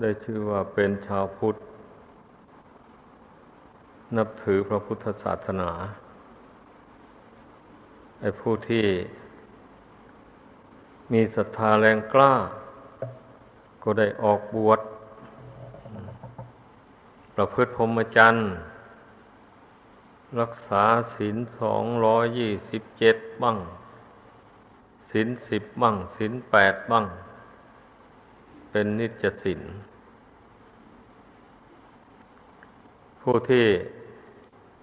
ได้ชื่อว่าเป็นชาวพุทธ นับถือพระพุทธศาสนาไอ้ผู้ที่มีศรัทธาแรงกล้า ก็ได้ออกบวชประพฤติพรหมจรรย์ รักษาศีลสองร้อยยี่สิบเจ็ดบ้างศีลสิบบ้างศีลแปดบ้าง เป็นนิจศีล ผู้ที่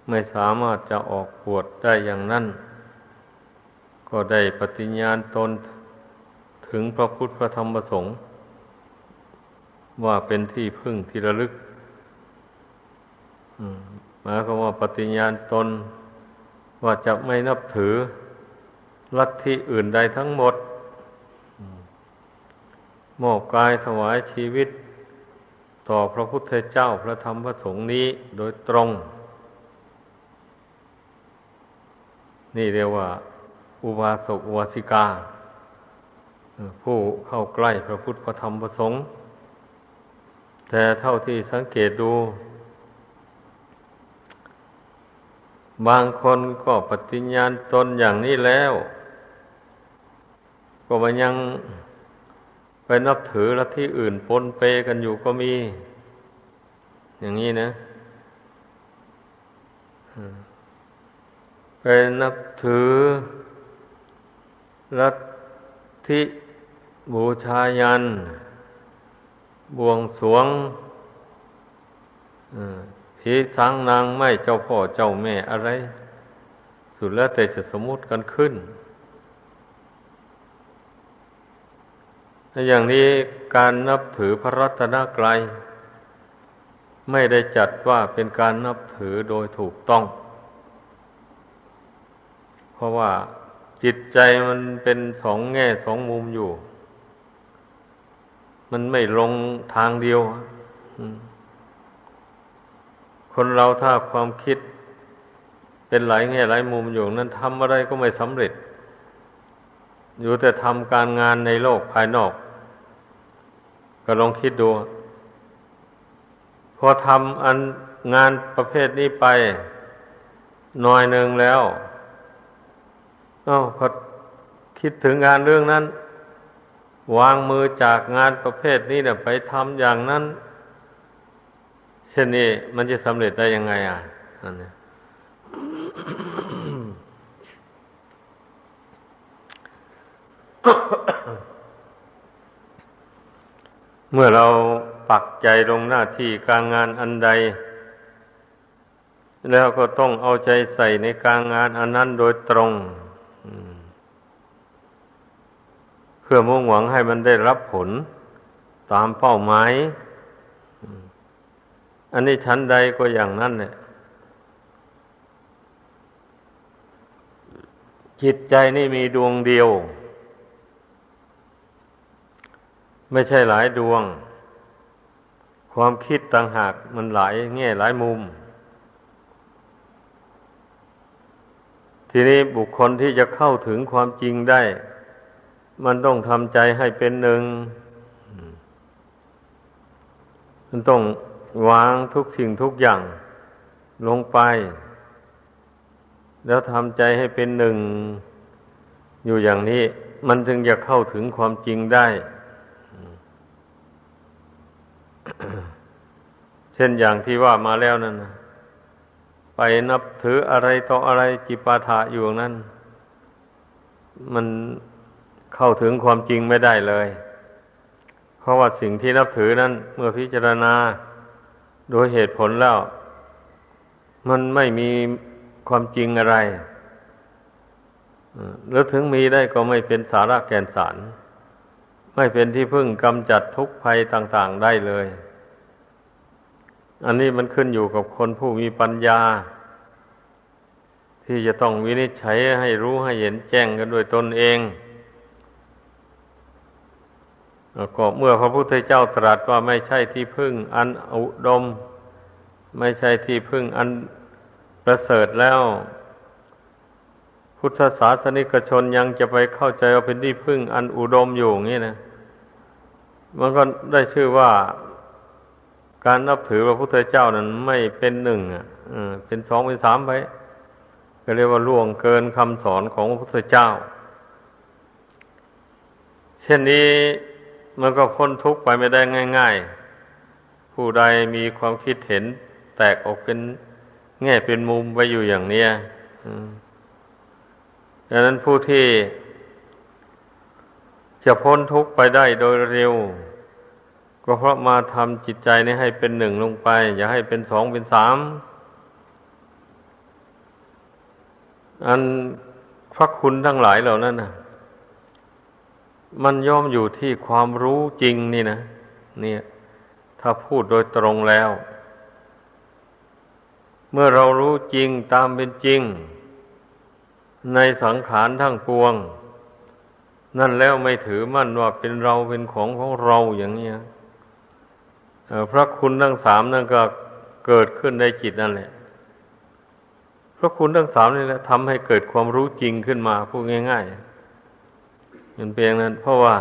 ไม่สามารถจะออกบวชได้อย่างนั้น ก็ได้ปฏิญญาณตนถึงพระพุทธพระธรรมพระสงฆ์ว่าเป็นที่พึ่งที่ระลึกหมายความว่าปฏิญญาณตนว่าจะไม่นับถือลัทธิอื่นใดทั้งหมดมอบกายถวายชีวิต ต่อพระพุทธเจ้าพระธรรมพระสงฆ์นี้โดยตรง นี่เรียกว่า อุบาสกอุบาสิกา ผู้เข้าใกล้พระพุทธพระธรรมพระสงฆ์แต่เท่าที่สังเกตดู บางคนก็ปฏิญญาณตนอย่างนี้แล้ว ก็มันยัง ไปนับถือลัทธิอื่นปนเปกันอยู่ก็มี อย่างนี้นะไปนับถือลัทธิบูชายัน บวงสวงผีสางนางไม่เจ้าพ่อเจ้าแม่อะไร สุดแล้วแต่จะสมมติกันขึ้น อย่างนี้การนับถือพระรัตนกรัยไม่ได้จัดว่าเป็นการนับถือโดยถูกต้อง เพราะว่าจิตใจมันเป็นสองแง่สองมุมอยู่ มันไม่ลงทางเดียว คนเราถ้าความคิด เป็นหลายแง่หลายมุมอยู่ นั้นทำอะไรก็ไม่สำเร็จ อยู่แต่ทำการงานในโลกภายนอก ก็ลองคิดดู พอทำอันงานประเภทนี้ไปหน่อยหนึ่งแล้วอา้าพอคิดถึงงานเรื่องนั้น วางมือจากงานประเภทนี้เนี่ยไปทำอย่างนั้น เช่นนี้มันจะสำเร็จได้ยังไงอะอันนี้ เมื่อเราปักใจลงหน้าที่การงานอันใด แล้วก็ต้องเอาใจใส่ในการงานอันนั้นโดยตรง เพื่อมุ่งหวังให้มันได้รับผลตามเป้าหมาย อันนี้ชั้นใดก็อย่างนั้นเนี่ยจิตใจนี่มีดวงเดียว ไม่ใช่หลายดวง ความคิดต่างหากมันหลายแง่หลายมุม ทีนี้บุคคลที่จะเข้าถึงความจริงได้ มันต้องทำใจให้เป็นหนึ่ง มันต้องวางทุกสิ่งทุกอย่างลงไป แล้วทำใจให้เป็นหนึ่ง อยู่อย่างนี้ มันจึงจะเข้าถึงความจริงได้ เช่นอย่างที่ว่ามาแล้วนั่นไปนับถืออะไรต่ออะไรจิปาถะอยู่นั้น มันเข้าถึงความจริงไม่ได้เลย เพราะว่าสิ่งที่นับถือนั้น เมื่อพิจารณาโดยเหตุผลแล้ว มันไม่มีความจริงอะไรหรือถึงมีได้ก็ไม่เป็นสาระแก่นสาร ไม่เป็นที่พึ่งกำจัดทุกภัยต่าง ๆ ได้เลย อันนี้มันขึ้นอยู่กับคนผู้มีปัญญา ที่จะต้องวินิจฉัยให้รู้ให้เห็นแจ้งกันด้วยตนเองก็เมื่อพระพุทธเจ้าตรัสว่าไม่ใช่ที่พึ่งอันอุดม ไม่ใช่ที่พึ่งอันประเสริฐแล้ว พุทธศาสนิกชนยังจะไปเข้าใจว่าเป็นที่พึ่งอันอุดมอยู่อย่างนี้นะมันก็ได้ชื่อว่า การนับถือพระพุทธเจ้านั้นไม่เป็นหนึ่งอะเป็นสองเป็นสามไปก็เรียกว่าล่วงเกินคำสอนของพระพุทธเจ้า เช่นนี้มันก็พ้นทุกข์ไปไม่ได้ง่าย ๆ ผู้ใดมีความคิดเห็นแตกออกเป็นแง่เป็นมุมไปอยู่อย่างเนี้ยดังนั้นผู้ที่จะพ้นทุกข์ไปได้โดยเร็ว ก็เพราะมาทำจิตใจนี้ให้เป็นหนึ่งลงไป อย่าให้เป็นสองเป็นสามอันพระคุณทั้งหลายเหล่านั้นนะมันย่อมอยู่ที่ความรู้จริงนี่นะเนี่ย ถ้าพูดโดยตรงแล้ว เมื่อเรารู้จริงตามเป็นจริง ในสังขารทั้งปวง นั่นแล้วไม่ถือมั่นว่าเป็นเราเป็นของของเราอย่างนี้ พระคุณทั้งสามนั่นก็เกิดขึ้นในจิตนั่นแหละ พระคุณทั้งสามนี่แหละทำให้เกิดความรู้จริงขึ้นมาพูดง่ายๆมันเพียงนั้น เพราะว่า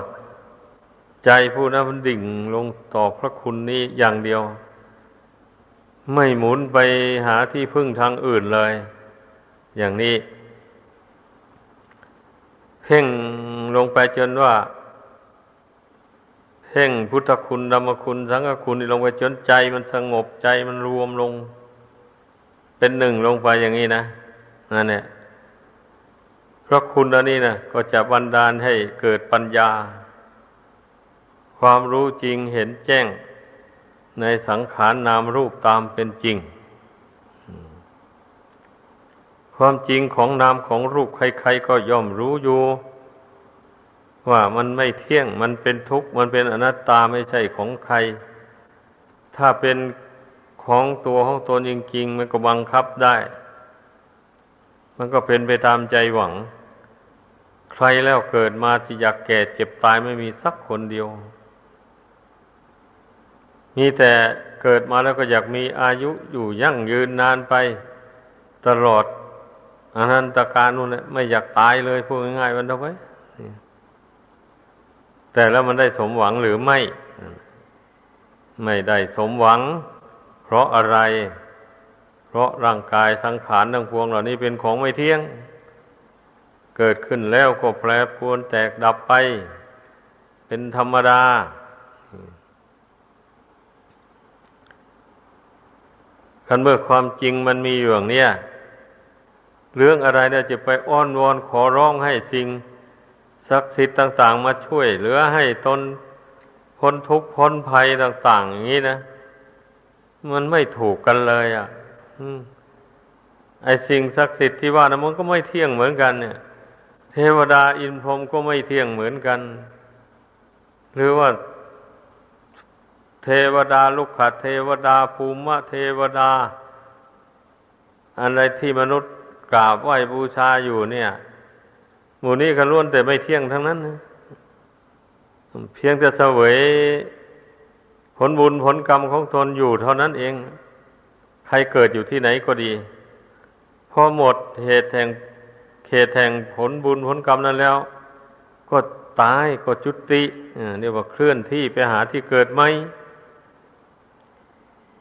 ใจผู้นั้นมันดิ่งลงต่อพระคุณนี้อย่างเดียว ไม่หมุนไปหาที่พึ่งทางอื่นเลย อย่างนี้ เพ่งลงไปจนว่า พ่งพุทธคุณธรรมคุณ สังฆคุณลงไปจนใจมันสงบใจมันรวมลง เป็นหนึ่งลงไปอย่างนี้นะนั่นเนี่ยเพราะคุณอันนี้นะก็จะบันดาลให้เกิดปัญญา ความรู้จริงเห็นแจ้ง ในสังขารนนามรูปตามเป็นจริง ความจริงของนามของรูปใครๆก็ย่อมรู้อยู่ ว่ามันไม่เที่ยง มันเป็นทุกข์ มันเป็นอนัตตาไม่ใช่ของใคร ถ้าเป็นของตัวของตนจริงๆ มันก็บังคับได้ มันก็เป็นไปตามใจหวัง ใครแล้วเกิดมาที่อยากแก่เจ็บตายไม่มีสักคนเดียว มีแต่เกิดมาแล้วก็อยากมีอายุอยู่ยั่งยืนนานไปตลอดอนันตการนู่นไม่อยากตายเลยพูดง่ายๆวันเอาไว้ แต่แล้วมันได้สมหวังหรือไม่ ไม่ได้สมหวัง เพราะอะไร เพราะร่างกายสังขารทั้งพวงเหล่านี้เป็นของไม่เที่ยง เกิดขึ้นแล้วก็แปรปรวนแตกดับไป เป็นธรรมดาคันเมื่อความจริงมันมีอยู่อย่างเนี้ยเรื่องอะไรเนี่ยจะไปอ้อนวอนขอร้องให้สิ่ง ศักดิ์สิทธิ์ต่าง ๆ มาช่วยเหลือให้ตนพ้นทุกข์พ้นภัยต่าง ๆ อย่างนี้นะ มันไม่ถูกกันเลยอะไอสิ่งศักดิ์สิทธิ์ที่ว่านะมันก็ไม่เที่ยงเหมือนกันเนี่ย เทวดาอินพรหมก็ไม่เที่ยงเหมือนกัน หรือว่า เทวดาลุกขะเทวดาภูมิเทวดา อะไรที่มนุษย์กราบไหว้บูชาอยู่เนี่ย หมู่นี้ก็ล้วนแต่ไม่เที่ยงทั้งนั้นนะเพียงแต่เสวยผลบุญผลกรรมของตนอยู่เท่านั้นเอง ใครเกิดอยู่ที่ไหนก็ดี พอหมดเหตุแห่งเขตแห่งผลบุญผลกรรมนั้นแล้ว ก็ตายก็จุติเรียกว่าเคลื่อนที่ไปหาที่เกิดไหม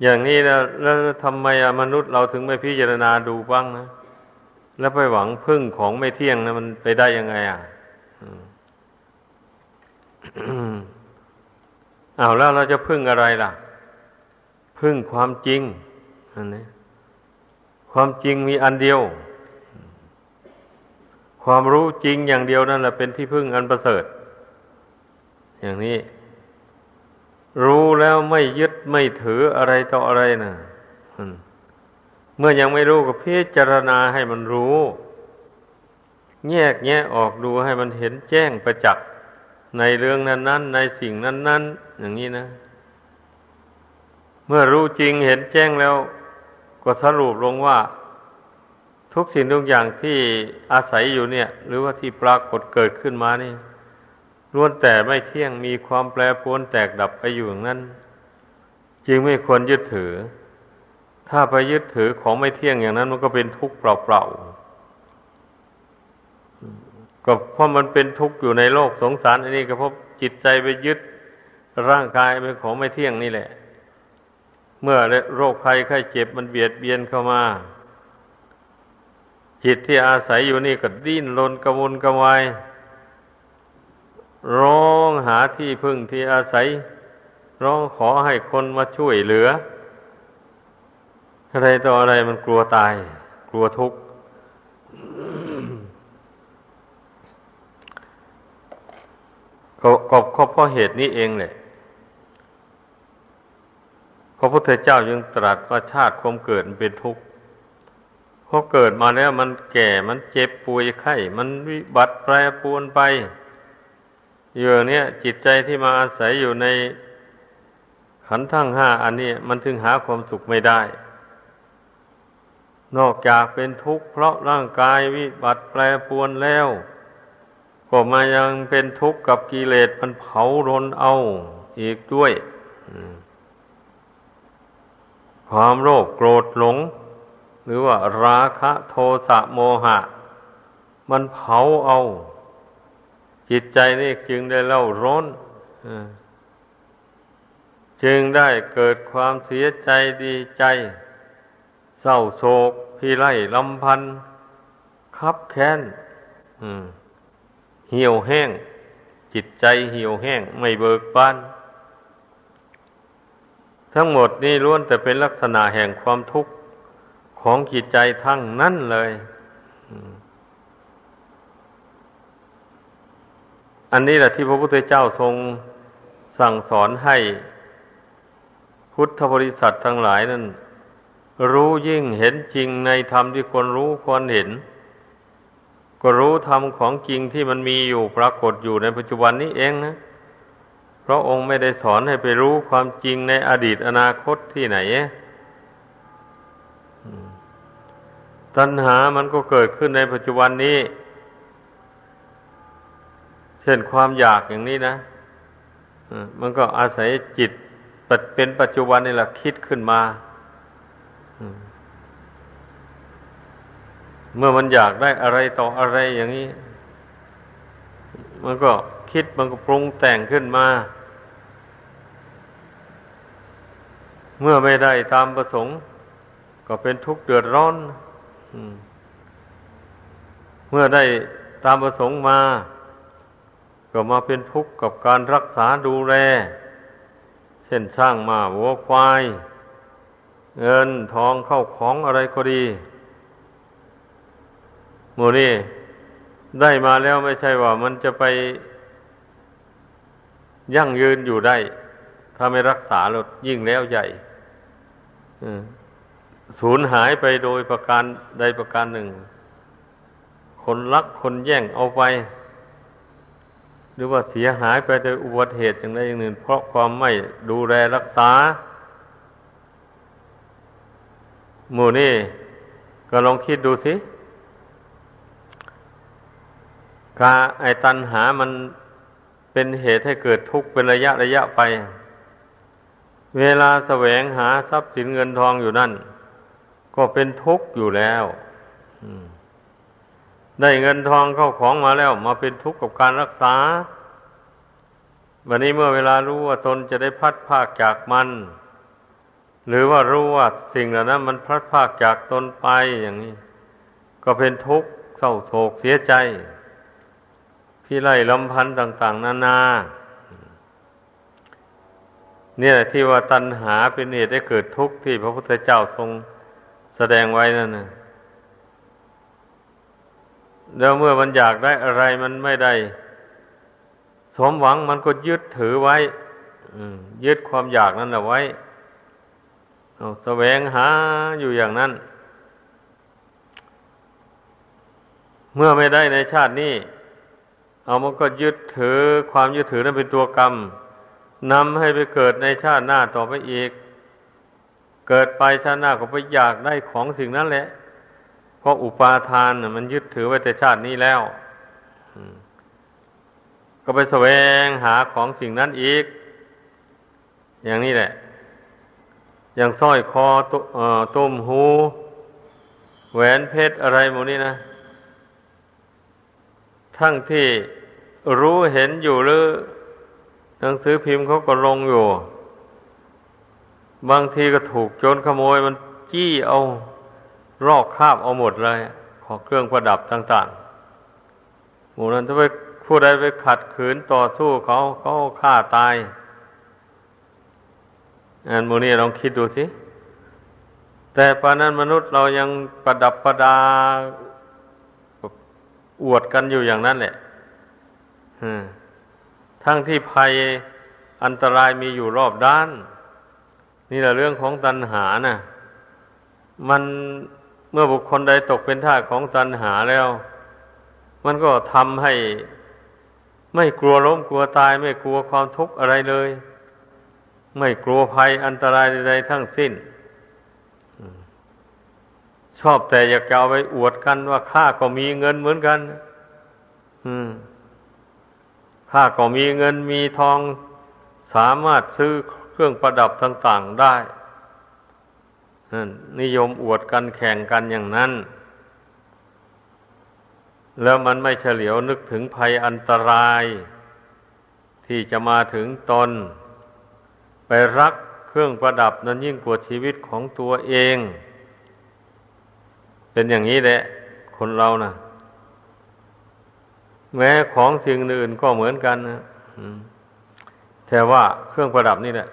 อย่างนี้นะแล้วทำไมมนุษย์เราถึงไม่พิจารณาดูบ้างนะ แล้วไปหวังพึ่งของไม่เที่ยงนะมันไปได้ยังไง อะเอาวแล้วเราจะพึ่งอะไรล่ะ พึ่งความจริงอันนี้ความจริงมีอันเดียว ความรู้จริงอย่างเดียวนั่นแหละเป็นที่พึ่งอันประเสริฐ อย่างนี้ รู้แล้วไม่ยึดไม่ถืออะไรต่ออะไรนะ เมื่อยังไม่รู้ก็พิจารณาให้มันรู้ แยกแยะออกดูให้มันเห็นแจ้งประจักษ์ในเรื่องนั้น ๆ ในสิ่งนั้น ๆ อย่างนี้นะ เมื่อรู้จริงเห็นแจ้งแล้ว ก็สรุปลงว่า ทุกสิ่งทุกอย่างที่อาศัยอยู่เนี่ย หรือว่าที่ปรากฏเกิดขึ้นมานี่ล้วนแต่ไม่เที่ยงมีความแปรปรวนแตกดับไปอยู่อย่างนั้น จึงไม่ควรยึดถือ ถ้าไปยึดถือของไม่เที่ยงอย่างนั้น มันก็เป็นทุกข์เปล่าๆก็เพราะมันเป็นทุกข์อยู่ในโลกสงสารอันนี้ก็เพราะจิตใจไปยึดร่างกายเป็นของไม่เที่ยงนี่แหละ เมื่อโรคภัยไข้เจ็บมันเบียดเบียนเข้ามา จิตที่อาศัยอยู่นี่ก็ดิ้นรนกระวนกระวายร้องหาที่พึ่งที่อาศัย ร้องขอให้คนมาช่วยเหลือ อะไรต่ออะไรมันกลัวตาย กลัวทุกข์ก็ก็เพราะเหตุนี้เองแหละพระพุทธเจ้ายังตรัสว่าชาติความเกิดมันเป็นทุกข์พอเกิดมาแล้วมันแก่มันเจ็บป่วยไข้ มันวิบัติแปรปรวนไปอย่างนี้จิตใจที่มาอาศัยอยู่ในขันธ์ทั้งห้าอันนี้มันจึงหาความสุขไม่ได้ นอกจากเป็นทุกข์เพราะร่างกายวิบัติแปรปวนแล้ว ก็มายังเป็นทุกข์กับกิเลสมันเผารนเอาอีกด้วยความโลภโกรธหลง หรือว่าราคะโทสะโมหะ มันเผาเอา จิตใจนี่จึงได้เล่าร้อนจึงได้เกิดความเสียใจดีใจ เศร้าโศกพิไรลำพันคับแค้นเหี่ยวแห้ง จิตใจเหี่ยวแห้ง ไม่เบิกบาน ทั้งหมดนี่ล้วนแต่เป็นลักษณะแห่งความทุกข์ของจิตใจทั้งนั้นเลยอันนี้แหละที่พระพุทธเจ้าทรงสั่งสอนให้ พุทธบริษัททั้งหลายนั้น รู้ยิ่งเห็นจริงในธรรมที่ควรรู้ควรเห็น ก็รู้ธรรมของจริงที่มันมีอยู่ปรากฏอยู่ในปัจจุบันนี้เองนะเพราะองค์ไม่ได้สอนให้ไปรู้ความจริงในอดีตอนาคตที่ไหนตัณหามันก็เกิดขึ้นในปัจจุบันนี้ เช่นความอยากอย่างนี้นะมันก็อาศัยจิตเป็นปัจจุบันนี่แหละคิดขึ้นมา เมื่อมันอยากได้อะไรต่ออะไรอย่างนี้ มันก็คิดมันก็ปรุงแต่งขึ้นมา เมื่อไม่ได้ตามประสงค์ ก็เป็นทุกข์เดือดร้อนเมื่อได้ตามประสงค์มา ก็มาเป็นทุกข์กับการรักษาดูแล เช่นช่างมาวัวควาย เงินทองเข้าของอะไรก็ดี หมูนี่ได้มาแล้วไม่ใช่ว่า มันจะไปยั่งยืนอยู่ได้ ถ้าไม่รักษาลดยิ่งแล้วใหญ่สูญหายไปโดยประการใดประการหนึ่ง คนรักคนแย่งเอาไป หรือว่าเสียหายไปโดยอุบัติเหตุอย่างใดอย่างหนึ่ง เพราะความไม่ดูแลรักษา หมู่นี่ก็ลองคิดดูสิ กาไอตันหามันเป็นเหตุให้เกิดทุกข์เป็นระยะระยะไป เวลาแสวงหาทรัพย์สินเงินทองอยู่นั่น ก็เป็นทุกข์อยู่แล้วได้เงินทองเข้าของมาแล้ว มาเป็นทุกข์กับการรักษาวันนี้เมื่อเวลารู้ว่าตนจะได้พัดภาคจากมัน หรือว่ารู้ว่าสิ่งเหล่านั้น มันพัดภาคจากตนไปอย่างนี้ ก็เป็นทุกข์เศร้าโศกเสียใจ พี่ไล่ลำพันธ์ต่าง ๆ นานา เนี่ยที่ว่าตัณหาเป็นเหตุให้เกิดทุกข์ที่พระพุทธเจ้าทรงแสดงไว้นั่นนะแล้วเมื่อมันอยากได้อะไรมันไม่ได้ สมหวังมันก็ยึดถือไว้ยึดความอยากนั้นเอาไว้เอาแสวงหาอยู่อย่างนั้น เมื่อไม่ได้ในชาตินี้ เอามันก็ยึดถือความยึดถือนั้นเป็นตัวกรรมนำให้ไปเกิดในชาติหน้าต่อไปอีก เกิดไปชาติหน้าก็ไปอยากได้ของสิ่งนั้นแหละ เพราะอุปาทานมันยึดถือไว้แต่ชาตินี้แล้วก็ไปแสวงหาของสิ่งนั้นอีก อย่างนี้แหละ อย่างสร้อยคอตุ้มหู แหวนเพชรอะไรหมดนี้นะ ทั้งที่รู้เห็นอยู่หรือ หนังสือพิมพ์เขาก็ลงอยู่ บางทีก็ถูกโจรขโมยมันจี้เอารอกคาบเอาหมดเลย ของเครื่องประดับต่างๆหมู่นั้นถ้าไปผู้ใดไปขัดขืนต่อสู้เขาเขาฆ่าตายอันโมนี่ลองคิดดูสิ แต่ปานนั้นมนุษย์เรายังประดับประดา อวดกันอยู่อย่างนั้นแหละทั้งที่ภัยอันตรายมีอยู่รอบด้าน นี่แหละเรื่องของตัณหานะ่ะ มันเมื่อบุคคลใดตกเป็นท่าของตัณหาแล้ว มันก็ทำให้ไม่กลัวล้มกลัวตาย ไม่กลัวความทุกข์อะไรเลย ไม่กลัวภัยอันตรายใดๆทั้งสิ้น ชอบแต่อยากจะเอาไปอวดกันว่าข้าก็มีเงินเหมือนกันข้าก็มีเงินมีทอง สามารถซื้อเครื่องประดับต่าง ๆได้นิยมอวดกันแข่งกันอย่างนั้น แล้วมันไม่เฉลียวนึกถึงภัยอันตราย ที่จะมาถึงตน ไปรักเครื่องประดับนั้นยิ่งกว่าชีวิตของตัวเอง เป็นอย่างนี้แหละ คนเรานะ่ะ แม้ของสิ่งอื่นก็เหมือนกันนะแต่ว่าเครื่องประดับนี่แหละ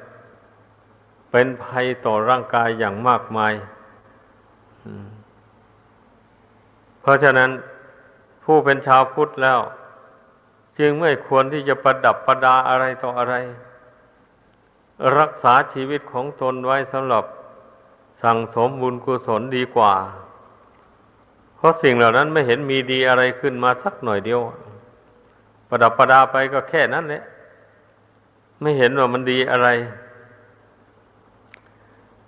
เป็นภัยต่อร่างกายอย่างมากมายเพราะฉะนั้นผู้เป็นชาวพุทธแล้ว จึงไม่ควรที่จะประดับประดาอะไรต่ออะไร รักษาชีวิตของตนไว้สำหรับสั่งสมบุญกุศลดีกว่า เพราะสิ่งเหล่านั้นไม่เห็นมีดีอะไรขึ้นมาสักหน่อยเดียว ประดับประดาไปก็แค่นั้นแหละไม่เห็นว่ามันดีอะไร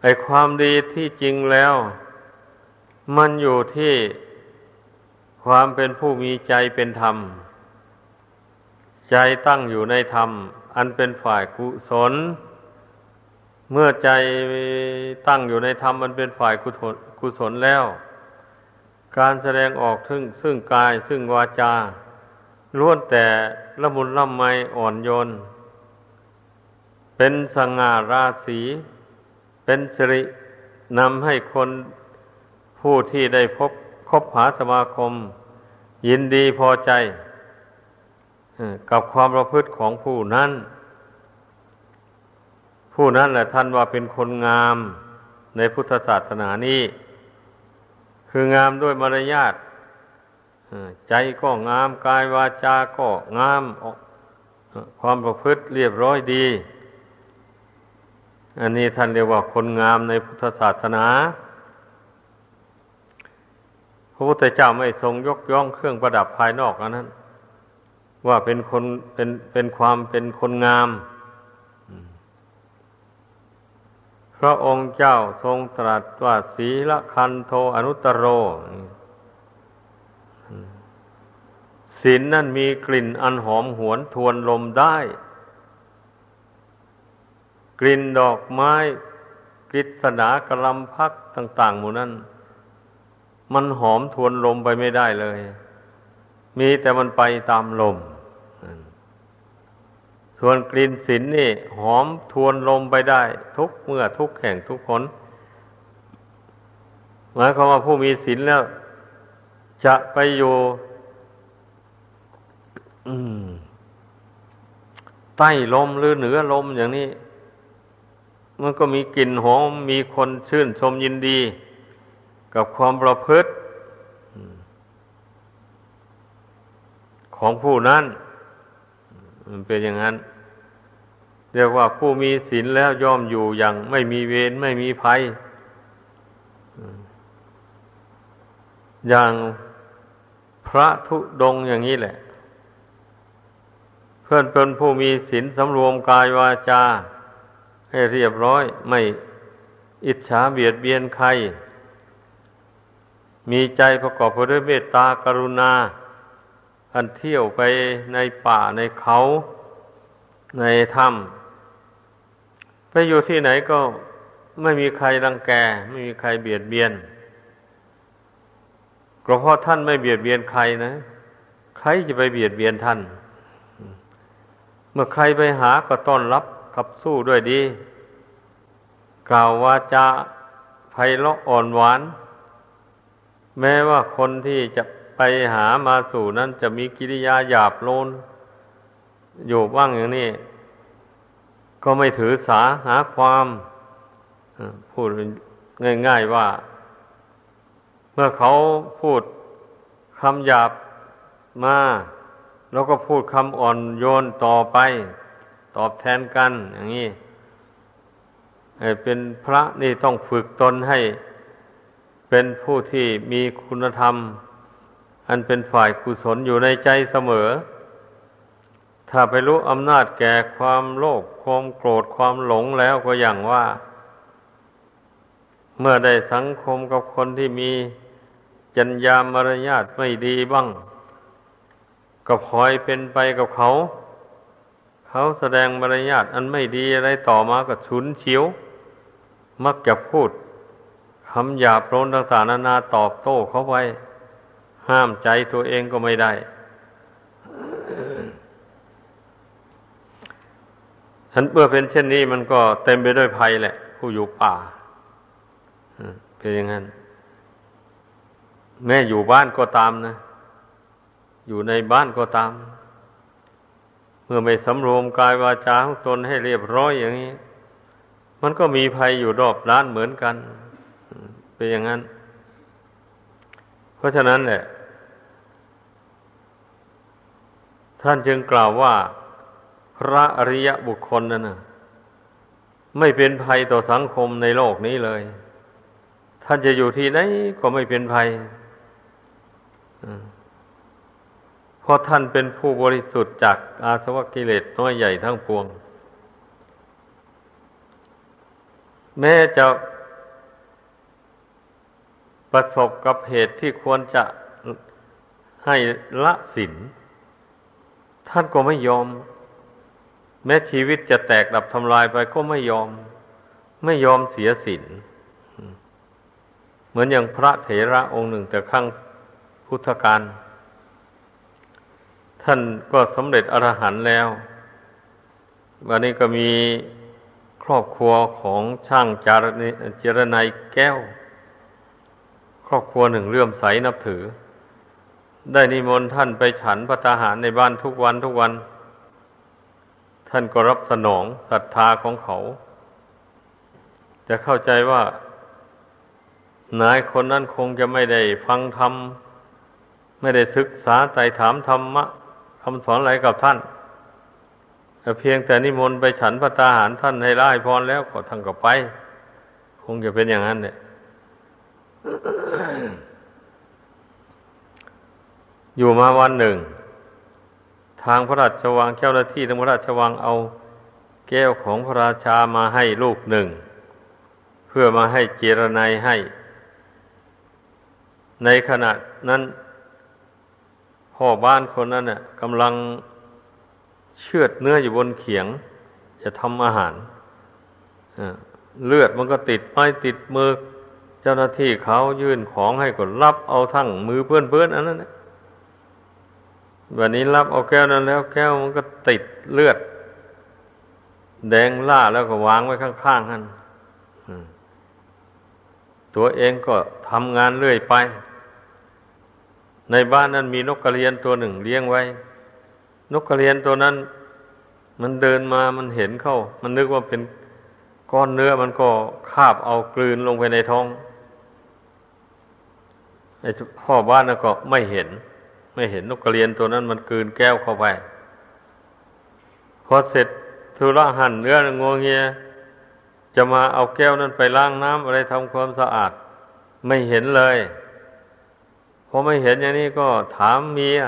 ไอความดีที่จริงแล้ว มันอยู่ที่ความเป็นผู้มีใจเป็นธรรม ใจตั้งอยู่ในธรรม อันเป็นฝ่ายกุศล เมื่อใจตั้งอยู่ในธรรมอันเป็นฝ่ายกุศลแล้ว การแสดงออกถึงซึ่งกายซึ่งวาจาล้วนแต่ละมุนละไมอ่อนโยน เป็นสง่าราศีเป็นสิรินำให้คนผู้ที่ได้พบคบหาสมาคม ยินดีพอใจกับความประพฤติของผู้นั้น ผู้นั้นแหละท่านว่าเป็นคนงามในพุทธศาสนานี้ คืองามด้วยมารยาทใจก็งาม กายวาจาก็งาม ความประพฤติเรียบร้อยดี อันนี้ท่านเรียกว่าคนงามในพุทธศาสนา พระพุทธเจ้าไม่ทรงยกย่องเครื่องประดับภายนอกนั้น ว่าเป็นคนเป็นเป็นความเป็นคนงาม พระองค์เจ้าทรงตรัสว่าศีลคันโทอนุตโรศีลนนั่นมีกลิ่นอันหอมหวนทวนลมได้ กลิ่นดอกไม้กฤษณากระลำพักต่าง ๆ หมู่นั้น มันหอมทวนลมไปไม่ได้เลย มีแต่มันไปตามลม ส่วนกลิ่นสินนี่หอมทวนลมไปได้ ทุกเมื่อทุกแห่งทุกคนหมายความว่าผู้มีศีลแล้ว จะไปอยู่ใต้ลมหรือเหนือลมอย่างนี้ มันก็มีกลิ่นหอมมีคนชื่นชมยินดี กับความประพฤติของผู้นั้น มันเป็นอย่างนั้น เรียกว่าผู้มีศีลแล้วย่อมอยู่อย่างไม่มีเวรไม่มีภัย อย่างพระทุดงอย่างนี้แหละ เพื่อนเป็นผู้มีศีลสำรวมกายวาจา ให้เรียบร้อย ไม่อิจฉาเบียดเบียนใคร มีใจประกอบไปด้วยเมตตากรุณาอันเที่ยวไปในป่าในเขาในถ้ำ ไปอยู่ที่ไหนก็ไม่มีใครรังแก ไม่มีใครเบียดเบียนก็เพราะท่านไม่เบียดเบียนใครนะ ใครจะไปเบียดเบียนท่าน เมื่อใครไปหาก็ต้อนรับขับสู้ด้วยดี กล่าววาจาไพเราะอ่อนหวาน แม้ว่าคนที่จะไปหามาสู่นั้นจะมีกิริยาหยาบโลนอยู่บ้างอย่างนี้ ก็ไม่ถือสาหาความพูดง่าย ๆว่า เมื่อเขาพูดคำหยาบมาแล้วก็พูดคำอ่อนโยนต่อไป ตอบแทนกันอย่างนี้เป็นพระนี่ต้องฝึกตนให้ เป็นผู้ที่มีคุณธรรม อันเป็นฝ่ายกุศลอยู่ในใจเสมอ ถ้าไปรู้อำนาจแก่ความโลภความโกรธความหลงแล้วก็อย่างว่า เมื่อได้สังคมกับคนที่มีจัญญามารยาทไม่ดีบ้าง ก็พลอยเป็นไปกับเขา เขาแสดงมารยาทอันไม่ดีอะไรต่อมาก็ฉุนเฉียว มักจะพูดคำหยาบโลนต่างๆนานาตอบโต้เขาไว้ ห้ามใจตัวเองก็ไม่ได้ ฉันเมื่อเป็นเช่นนี้มันก็เต็มไปด้วยภัยแหละ ผู้อยู่ป่าเป็นอย่างนั้น แม่อยู่บ้านก็ตามนะ อยู่ในบ้านก็ตาม เมื่อไม่สำรวมกายวาจาของตนให้เรียบร้อยอย่างนี้ มันก็มีภัยอยู่รอบร้านเหมือนกัน เป็นอย่างนั้น เพราะฉะนั้นเนี่ยท่านจึงกล่าวว่า พระอริยบุคคลนั้นนะไม่เป็นภัยต่อสังคมในโลกนี้เลย ท่านจะอยู่ที่ไหนก็ไม่เป็นภัยเพราะท่านเป็นผู้บริสุทธิ์จากอาสวะกิเลสน้อยใหญ่ทั้งปวง แม้จะประสบกับเหตุที่ควรจะให้ละสิน ท่านก็ไม่ยอม แม้ชีวิตจะแตกดับทำลายไปก็ไม่ยอม ไม่ยอมเสียสินเหมือนอย่างพระเถระองค์หนึ่งแต่ครั้งพุทธกาลท่านก็สำเร็จอรหันต์แล้ววันนี้ก็มีครอบครัวของช่างจารเจรนายแก้ว ครอบครัวหนึ่งเลื่อมใสนับถือ ได้นิมนต์ท่านไปฉันพระทหารในบ้านทุกวันทุกวัน ท่านก็รับสนองศรัทธาของเขา จะเข้าใจว่านายคนนั้นคงจะไม่ได้ฟังธรรม ไม่ได้ศึกษาไต่ถามธรรมะคำสอนอะไรกับท่านเพียงแต่นิมนต์ไปฉันพระตาหารท่านให้ไล่พรแล้วก็ท่านก็ไป คงจะเป็นอย่างนั้นเนี่ยอยู่มาวันหนึ่ง ทางพระราชวังเจ้าหน้าที่ทางพระราชวังเอาแก้วของพระราชามาให้ลูกหนึ่ง เพื่อมาให้เจรนายให้ ในขณะนั้นพ่อบ้านคนนั้นน่ะกำลังเชือดเนื้ออยู่บนเขียง จะทำอาหารเลือดมันก็ติดไม้ติดมือ เจ้าหน้าที่เขายื่นของให้ก็รับเอาทั้งมือเพื่อนๆอันนั้น วันนี้รับเอาแก้วนั้นแล้ว แก้วมันก็ติดเลือด แดงล่าแล้วก็วางไว้ข้างๆนั่นตัวเองก็ทำงานเรื่อยไป ในบ้านนั้นมีนกกระเรียนตัวหนึ่งเลี้ยงไว้ นกกระเรียนตัวนั้น มันเดินมามันเห็นเข้า มันนึกว่าเป็นก้อนเนื้อมันก็คาบเอากลืนลงไปในท้องไอ้พ่อบ้านก็ไม่เห็น ไม่เห็นนกกระเรียนตัวนั้นมันกืนแก้วเข้าไป พอเสร็จธุระหั่นเนื้องวงเงีย จะมาเอาแก้วนั้นไปล้างน้ำอะไรทำความสะอาด ไม่เห็นเลยพอไม่เห็นอย่างนี้ก็ถามเมีย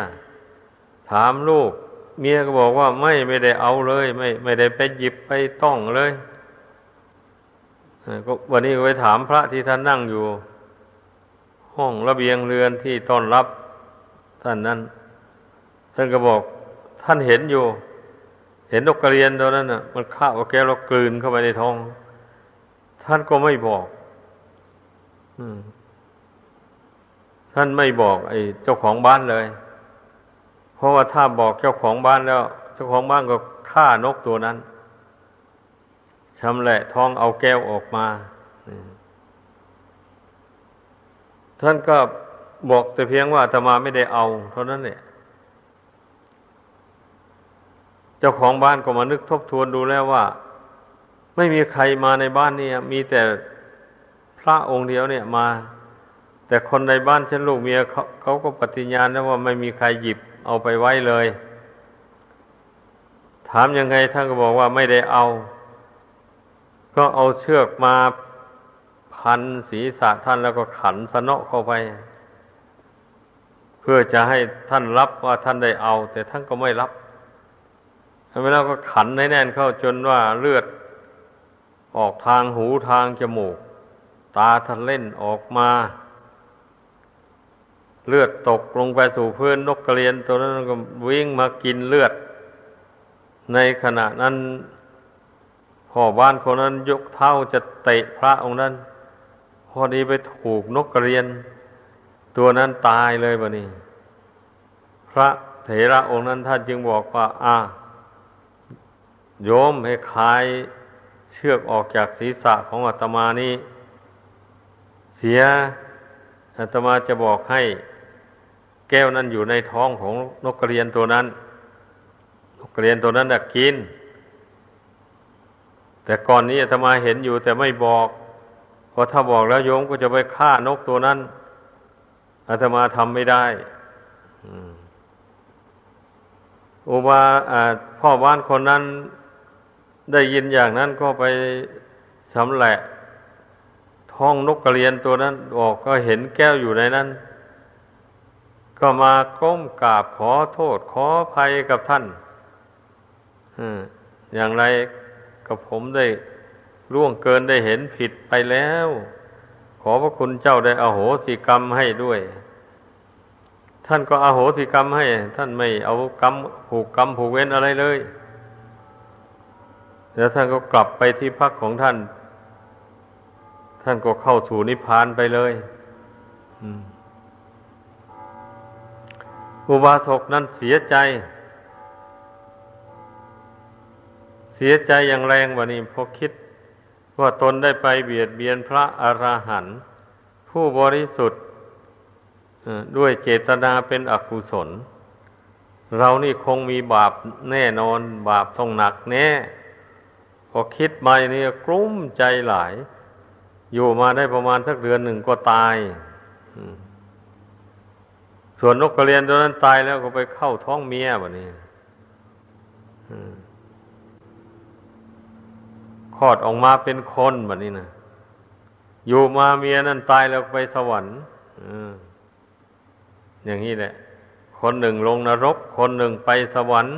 ถามลูก เมียก็บอกว่าไม่ไม่ได้เอาเลย ไม่ไม่ได้ไปหยิบไปต้องเลยก็วันนี้ไปถามพระที่ท่านนั่งอยู่ ห้องระเบียงเรือนที่ต้อนรับ ท่านนั้นท่านก็บอก ท่านเห็นอยู่ เห็นนกกระเรียนตัวนั้นน่ะ มันข้าวแก้วเรากลืนเข้าไปในท้อง ท่านก็ไม่บอกท่านไม่บอก ไอ้เจ้าของบ้านเลย เพราะว่าถ้าบอกเจ้าของบ้านแล้ว เจ้าของบ้านก็ฆ่านกตัวนั้นชชำแหละท้องเอาแก้วออกมาท่านก็ บอกแต่เพียงว่าธรรมาไม่ได้เอา เท่านั้นแหละเจ้าของบ้านก็มานึกทบทวนดูแล้วว่า ไม่มีใครมาในบ้านนี่มีแต่พระองค์เดียวเนี่ยมา แต่คนในบ้านฉันลูกเมียเขาเขาก็ปฏิญาณแล้วว่าไม่มีใครหยิบเอาไปไว้เลย ถามยังไงท่านก็บอกว่าไม่ได้เอา ก็เอาเชือกมาพันศีรษะท่านแล้วก็ขันสนอเข้าไป เพื่อจะให้ท่านรับว่าท่านได้เอา แต่ท่านก็ไม่รับเวลาก็ขันให้แน่นเข้าจนว่าเลือด ออกทางหูทางจมูก ตาท่านเล่นออกมา เลือดตกลงไปสู่พื้นนกกระเรียนตัวนั้นก็วิ่งมากินเลือด ในขณะนั้นพ่อบ้านคนนั้นยกเท้าจะเตะพระองค์นั้น พอดีไปถูกนกกระเรียน ตัวนั้นตายเลยบะนี่พระเถระองค์นั้นท่านจึงบอกว่า อ่า โยมให้คลายเชือกออกจากศีรษะของอาตมานี้ เสียอาตมาจะบอกให้ แก้วนั้นอยู่ในท้องของนกกระเรียนตัวนั้น นกกระเรียนตัวนั้นน่ะกิน แต่ก่อนนี้อาตมาเห็นอยู่แต่ไม่บอกเพราะถ้าบอกแล้วโยมก็จะไปฆ่านกตัวนั้น อาตมาทำไม่ได้อุบาพ่อบ้านคนนั้นได้ยินอย่างนั้นก็ไปสำแหละ ท้องนกกระเรียนตัวนั้นออกก็เห็นแก้วอยู่ในนั้น ก็มาก้มกราบขอโทษขอภัยกับท่านอย่างไรกับผมได้ล่วงเกินได้เห็นผิดไปแล้ว ขอพระคุณเจ้าได้อโหสิกรรมให้ด้วย ท่านก็อโหสิกรรมให้ ท่านไม่เอากรรมผูกกรรมผูกเว้นอะไรเลย แล้วท่านก็กลับไปที่พักของท่าน ท่านก็เข้าสู่นิพพานไปเลยอุบาสกนั้นเสียใจ เสียใจอย่างแรงวะนี่พอคิด ว่าตนได้ไปเบียดเบียนพระอราหันต์ผู้บริสุทธิ์ด้วยเจตนาเป็นอกุศล เรานี่คงมีบาปแน่นอนบาปต้องหนักแน่พอคิดมาอย่างนี้กลุ้มใจหลาย อยู่มาได้ประมาณสักเดือนหนึ่งก็ตาย ส่วนนกกระเรียนตัวนั้นตายแล้วก็ไปเข้าท้องเมียแบบนี้ คลอดออกมาเป็นคนแบบนี้นะอยู่มาเมียนั้นตายแล้วไปสวรรค์อย่างนี้แหละ คนหนึ่งลงนรก คนหนึ่งไปสวรรค์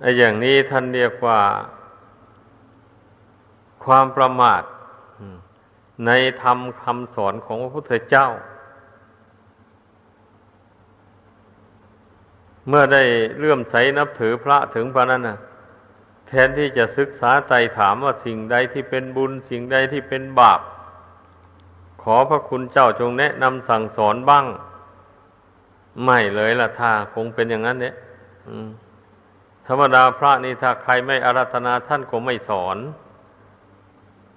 ไอ้อย่างนี้ท่านเรียกว่า ความประมาทในธรรมคำสอนของพระพุทธเจ้า เมื่อได้เลื่อมใสนับถือพระถึงพระนั้นนะ ทนที่จะศึกษาไต่ถามว่าสิ่งใดที่เป็นบุญ สิ่งใดที่เป็นบาป ขอพระคุณเจ้าจงแนะนำสั่งสอนบ้าง ไม่เลยล่ะท่าคงเป็นอย่างนั้นเนี่ยธรรมดาพระนี่ถ้าใครไม่อารัธนาท่านก็ไม่สอน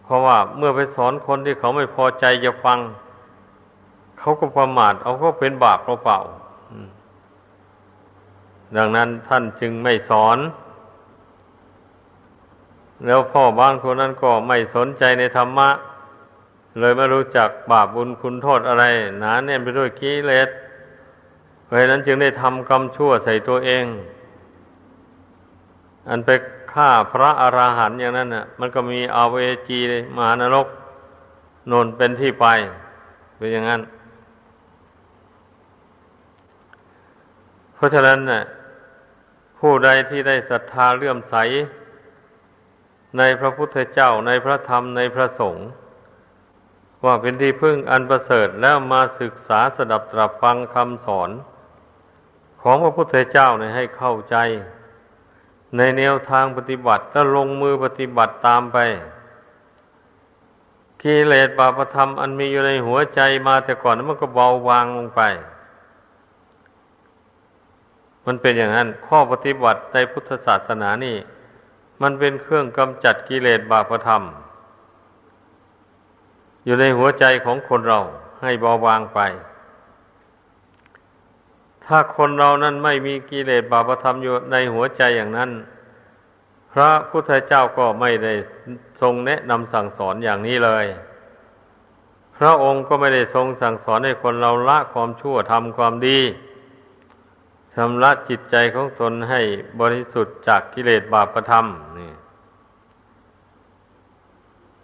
เพราะว่าเมื่อไปสอนคนที่เขาไม่พอใจจะฟัง เขาก็ประมาทเอาก็เป็นบาปเปล่าๆดังนั้นท่านจึงไม่สอน แล้วพ่อบ้านคนนั้นก็ไม่สนใจในธรรมะ เลยไม่รู้จักบาปบุญคุณโทษอะไร หนาแน่นไปด้วยกิเลสเพราะนั้นจึงได้ทำกรรมชั่วใส่ตัวเอง อันไปฆ่าพระอราหันต์อย่างนั้นน่ะ มันก็มีอาเวจีมหานรกนนเป็นที่ไปเป็นอย่างนั้น เพราะฉะนั้นน่ะผู้ใดที่ได้ศรัทธาเลื่อมใส ในพระพุทธเจ้าในพระธรรมในพระสงฆ์ว่าเป็นที่พึ่งอันประเสริฐแล้วมาศึกษาสดับตรับฟังคำสอน ของพระพุทธเจ้าเนี่ยให้เข้าใจ ในแนวทางปฏิบัติก็ลงมือปฏิบัติตามไปกิเลสบาปธรรมอันมีอยู่ในหัวใจมาแต่ก่อนมันก็เบาบางลงไป มันเป็นอย่างนั้น ข้อปฏิบัติในพุทธศาสนานี่ มันเป็นเครื่องกำจัดกิเลสบาปธรรม อยู่ในหัวใจของคนเราให้เบาบางไป ถ้าคนเรานั้นไม่มีกิเลสบาปธรรมอยู่ในหัวใจอย่างนั้น พระพุทธเจ้าก็ไม่ได้ทรงแนะนำสั่งสอนอย่างนี้เลย พระองค์ก็ไม่ได้ทรงสั่งสอนให้คนเราละความชั่วทำความดี ชำระจิตใจของตนให้บริสุทธิ์จากกิเลสบาปธรรมนี่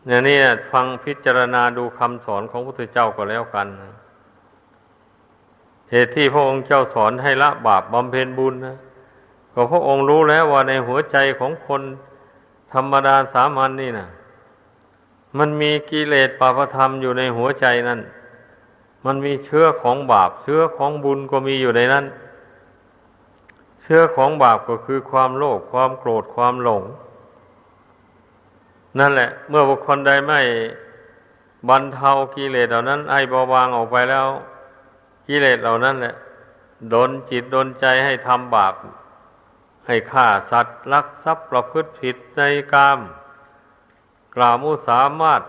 เนี่ยนี่ฟังพิจารณาดูคำสอนของพระพุทธเจ้าก็แล้วกันเหตุที่พระองค์เจ้าสอนให้ละบาปบำเพ็ญบุญนะก็พระองค์รู้แล้วว่าในหัวใจของคนธรรมดาสามัญนนี่นะมันมีกิเลสปาปธรรมอยู่ในหัวใจนั่น มันมีเชื้อของบาป เชื้อของบุญก็มีอยู่ในนั้น เชื้อของบาปก็คือความโลภความโกรธความหลง นั่นแหละ เมื่อบุคคลใดไม่บรรเทากิเลสเหล่านั้นให้เบาบางออกไปแล้ว กิเลสเหล่านั้นแหละดนจิตดนใจให้ทำบาป ให้ฆ่าสัตว์ลักทรัพย์ประพฤติผิดในกาม กล่าวมุสามารถ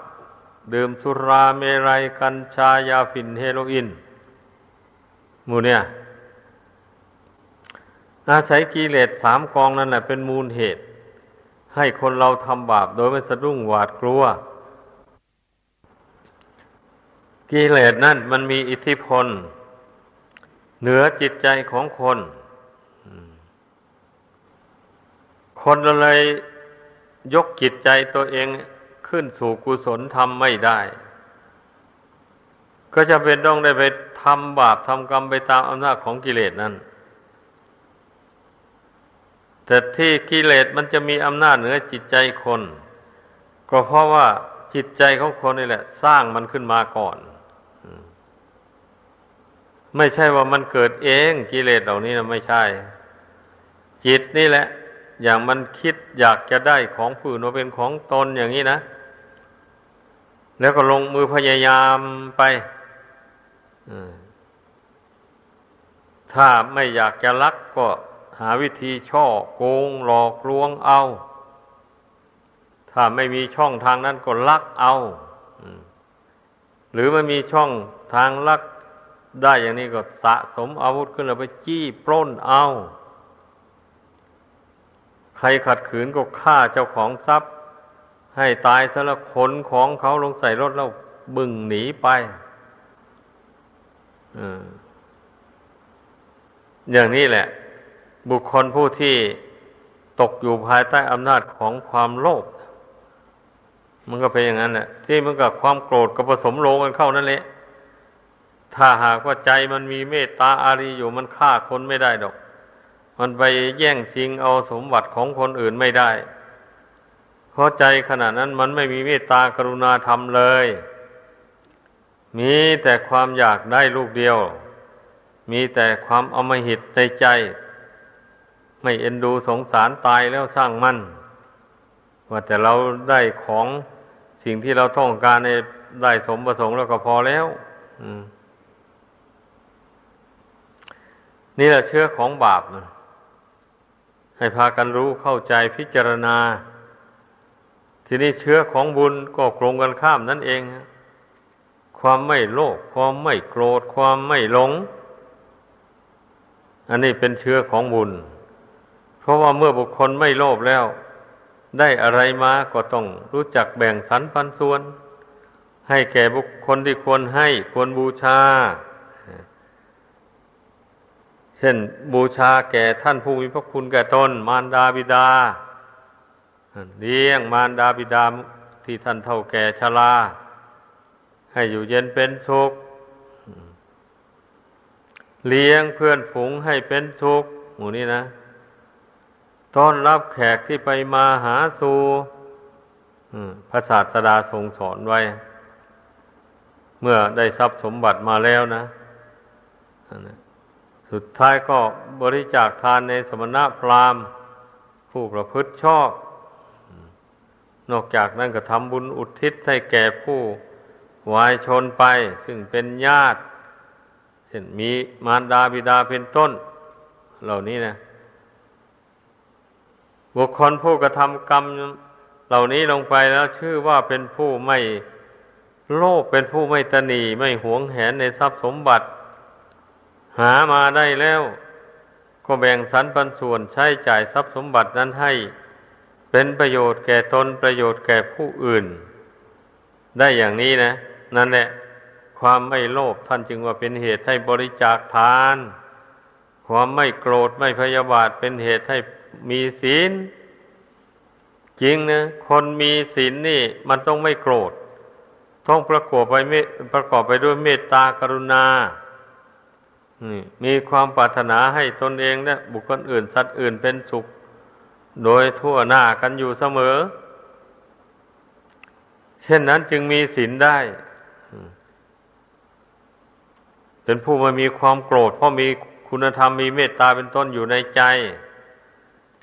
ดื่มสุราเมรัยกัญชายาฝิ่นเฮโรอีนมูเนี่ย อาศัยกิเลสสามกองนั่นแหละเป็นมูลเหตุ ให้คนเราทำบาปโดยไม่สะดุ้งหวาดกลัว กิเลสนั่นมันมีอิทธิพล เหนือจิตใจของคน คนเลยยกจิตใจตัวเองขึ้นสู่กุศลทำไม่ได้ ก็จะเป็นต้องได้ไปทำบาปทำกรรมไปตามอำนาจของกิเลสนั่น แต่ที่กิเลสมันจะมีอำนาจเหนือจิตใจคน ก็เพราะว่าจิตใจของคนนี่แหละ สร้างมันขึ้นมาก่อน ไม่ใช่ว่ามันเกิดเองกิเลสเหล่านี้นะไม่ใช่ จิตนี่แหละ อย่างมันคิดอยากจะได้ของผู้อื่นมาเป็นของตนอย่างนี้นะ แล้วก็ลงมือพยายามไปถ้าไม่อยากจะรักก็ หาวิธีช่อโกงหลอกลวงเอา ถ้าไม่มีช่องทางนั้นก็ลักเอา หรือมันมีช่องทางลักได้อย่างนี้ก็สะสมอาวุธขึ้นแล้วไปจี้ปล้นเอา ใครขัดขืนก็ฆ่าเจ้าของทรัพย์ ให้ตายซะละขนของเขาลงใส่รถแล้วบึ่งหนีไปอย่างนี้แหละ บุคคลผู้ที่ตกอยู่ภายใต้อำนาจของความโลภมันก็เป็นอย่างนั้นแหละที่มันกับความโกรธก็ผสมโลงกันเข้านั่นแหละถ้าหากว่าใจมันมีเมตตาอารีอยู่มันฆ่าคนไม่ได้ดอก มันไปแย่งชิงเอาสมบัติของคนอื่นไม่ได้ เพราะใจขณะนั้นมันไม่มีเมตตากรุณาธรรมเลย มีแต่ความอยากได้ลูกเดียว มีแต่ความอมหิตในใจ ไม่เอ็นดูสงสารตายแล้วสร้างมันว่าแต่เราได้ของสิ่งที่เราต้องการในได้สมประสงค์แล้วก็พอแล้วนี่แหละเชื้อของบาปนะให้พากันรู้เข้าใจพิจารณา ทีนี้เชื้อของบุญก็ตรงกันข้ามนั่นเอง ความไม่โลภความไม่โกรธ ความไม่หลง อันนี้เป็นเชื้อของบุญ เพราะว่าเมื่อบุคคลไม่โลภแล้ว ได้อะไรมาก็ต้องรู้จักแบ่งสรรปันส่วน ให้แก่บุคคลที่ควรให้ควรบูชา เช่นบูชาแก่ท่านผู้มีพระคุณแก่ตนมารดาบิดาเลี้ยงมารดาบิดาที่ท่านเท่าแก่ชราให้อยู่เย็นเป็นสุขเลี้ยงเพื่อนฝูงให้เป็นสุขหมู่นี้นะ ต้อนรับแขกที่ไปมาหาสู่พระศาสดาทรงสอนไว้ เมื่อได้ทรัพย์สมบัติมาแล้วนะ สุดท้ายก็บริจาคทานในสมณะพราหมณ์ ผู้ประพฤติชอบ นอกจากนั้นก็ทำบุญอุทิศให้แก่ผู้วายชนไป ซึ่งเป็นญาติเช่นมีมารดาบิดาเป็นต้น เหล่านี้นะ บุคคลผู้กระทำกรรม เหล่านี้ลงไปแล้วชื่อว่าเป็นผู้ไม่โลภเป็นผู้ไม่ตนีไม่หวงแหนในทรัพย์สมบัติ หามาได้แล้ว ก็แบ่งสรรปันส่วนใช้จ่ายทรัพย์สมบัตินั้นให้ เป็นประโยชน์แก่ตนประโยชน์แก่ผู้อื่น ได้อย่างนี้นะ นั่นแหละ ความไม่โลภท่านจึงว่าเป็นเหตุให้บริจาคทาน ความไม่โกรธไม่พยาบาทเป็นเหตุให้ มีศีล จริงนะคนมีศีลนี่ มันต้องไม่โกรธต้องประกอบไปประกอบไปด้วยเมตตากรุณามีความปรารถนาให้ตนเองและบุคคลอื่นสัตว์อื่นเป็นสุข โดยทั่วหน้ากันอยู่เสมอ เช่นนั้นจึงมีศีลได้เป็นผู้มามีความโกรธ เพราะมีคุณธรรมมีเมตตาเป็นต้นอยู่ในใจ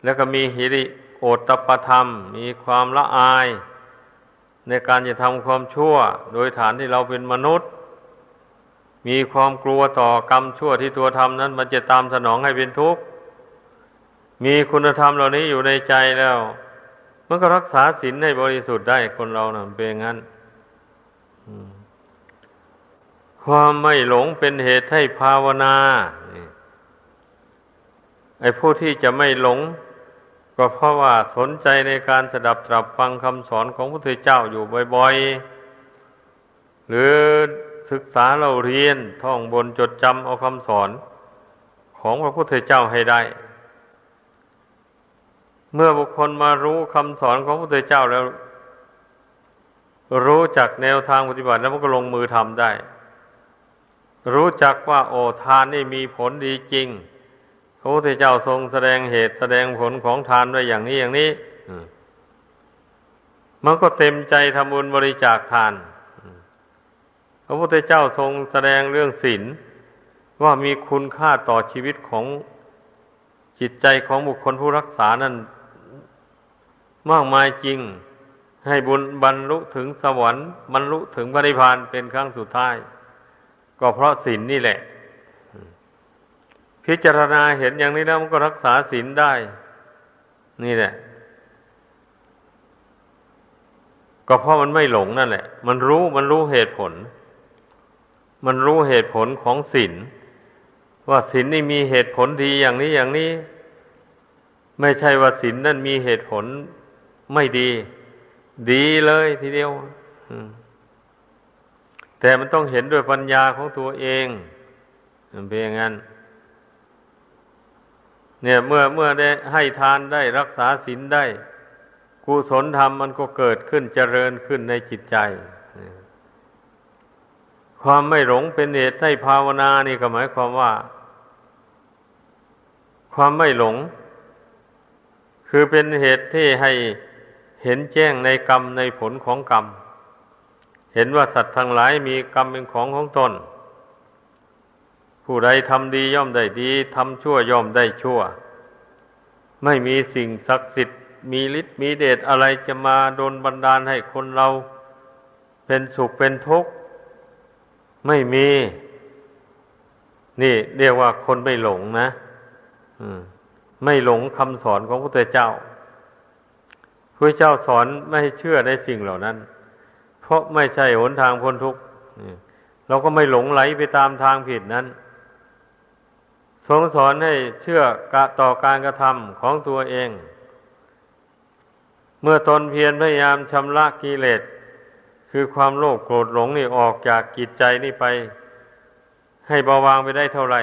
แล้วก็มีหิริโอตปธรรม มีความละอาย ในการจะทำความชั่ว โดยฐานที่เราเป็นมนุษย์ มีความกลัวต่อกรรมชั่วที่ตัวทำนั้น มันจะตามสนองให้เป็นทุกข์มีคุณธรรมเหล่านี้อยู่ในใจแล้วมันก็รักษาศีลให้บริสุทธิ์ได้คนเรานะ่ะเป็นงั้นความไม่หลงเป็นเหตุให้ภาวนาไอ้ผู้ที่จะไม่หลง ก็เพราะว่าสนใจในการสดับตรับฟังคำสอนของพระพุทธเจ้าอยู่บ่อยๆ หรือศึกษาเราเรียนท่องบนจดจำเอาคำสอนของพระพุทธเจ้าให้ได้ เมื่อบุคคลมารู้คำสอนของพระพุทธเจ้าแล้ว รู้จักแนวทางปฏิบัติแล้วมันก็ลงมือทำได้ รู้จักว่าโอทานนี่มีผลดีจริง พระพุทธเจ้าทรงแสดงเหตุแสดงผลของทานไว้อย่างนี้อย่างนี้มันก็เต็มใจทำบุญบริจาคทาน พระพุทธเจ้าทรงแสดงเรื่องศีลว่ามีคุณค่าต่อชีวิตของจิตใจของบุคคลผู้รักษานั้นมากมายจริง ให้บุญบรรลุถึงสวรรค์บรรลุถึงพระนิพพานเป็นครั้งสุดท้าย ก็เพราะศีลนนี่แหละ พิจารณาเห็นอย่างนี้แล้วมันก็รักษาศีลได้ นี่แหละ ก็เพราะมันไม่หลงนั่นแหละ มันรู้มันรู้เหตุผล มันรู้เหตุผลของศีลว่าศีลนี่มีเหตุผลดีอย่างนี้อย่างนี้ ไม่ใช่ว่าศีลนั่นมีเหตุผลไม่ดี ดีเลยทีเดียวแต่มันต้องเห็นด้วยปัญญาของตัวเองเป็นอย่างนั้น เนี่ยเมื่อเมื่อได้ให้ทานได้รักษาศีลได้ กุศลธรรมมันก็เกิดขึ้นเจริญขึ้นในจิตใจ ความไม่หลงเป็นเหตุให้ภาวนานี่ก็หมายความว่า ความไม่หลง คือเป็นเหตุที่ให้เห็นแจ้งในกรรมในผลของกรรม เห็นว่าสัตว์ทั้งหลายมีกรรมเป็นของของตน ผู้ใดทำดีย่อมได้ดีทำชั่วย่อมได้ชั่ว ไม่มีสิ่งศักดิ์สิทธิ์มีฤทธิ์มีเดชอะไรจะมาโดนบันดาลให้คนเรา เป็นสุขเป็นทุกข์ไม่มี นี่เรียกว่าคนไม่หลงนะไม่หลงคำสอนของพระพุทธเจ้าพระเจ้าสอนไม่ให้เชื่อในสิ่งเหล่านั้น เพราะไม่ใช่หนทางพ้นทุกข์เราก็ไม่หลงไหลไปตามทางผิดนั้น ทรงสอนให้เชื่อกะต่อการกระทำของตัวเอง เมื่อตนเพียรพยายามชำระกิเลส คือความโลภโกรธหลงนี่ออกจากกิจใจนี่ไป ให้เบาบางไปได้เท่าไหร่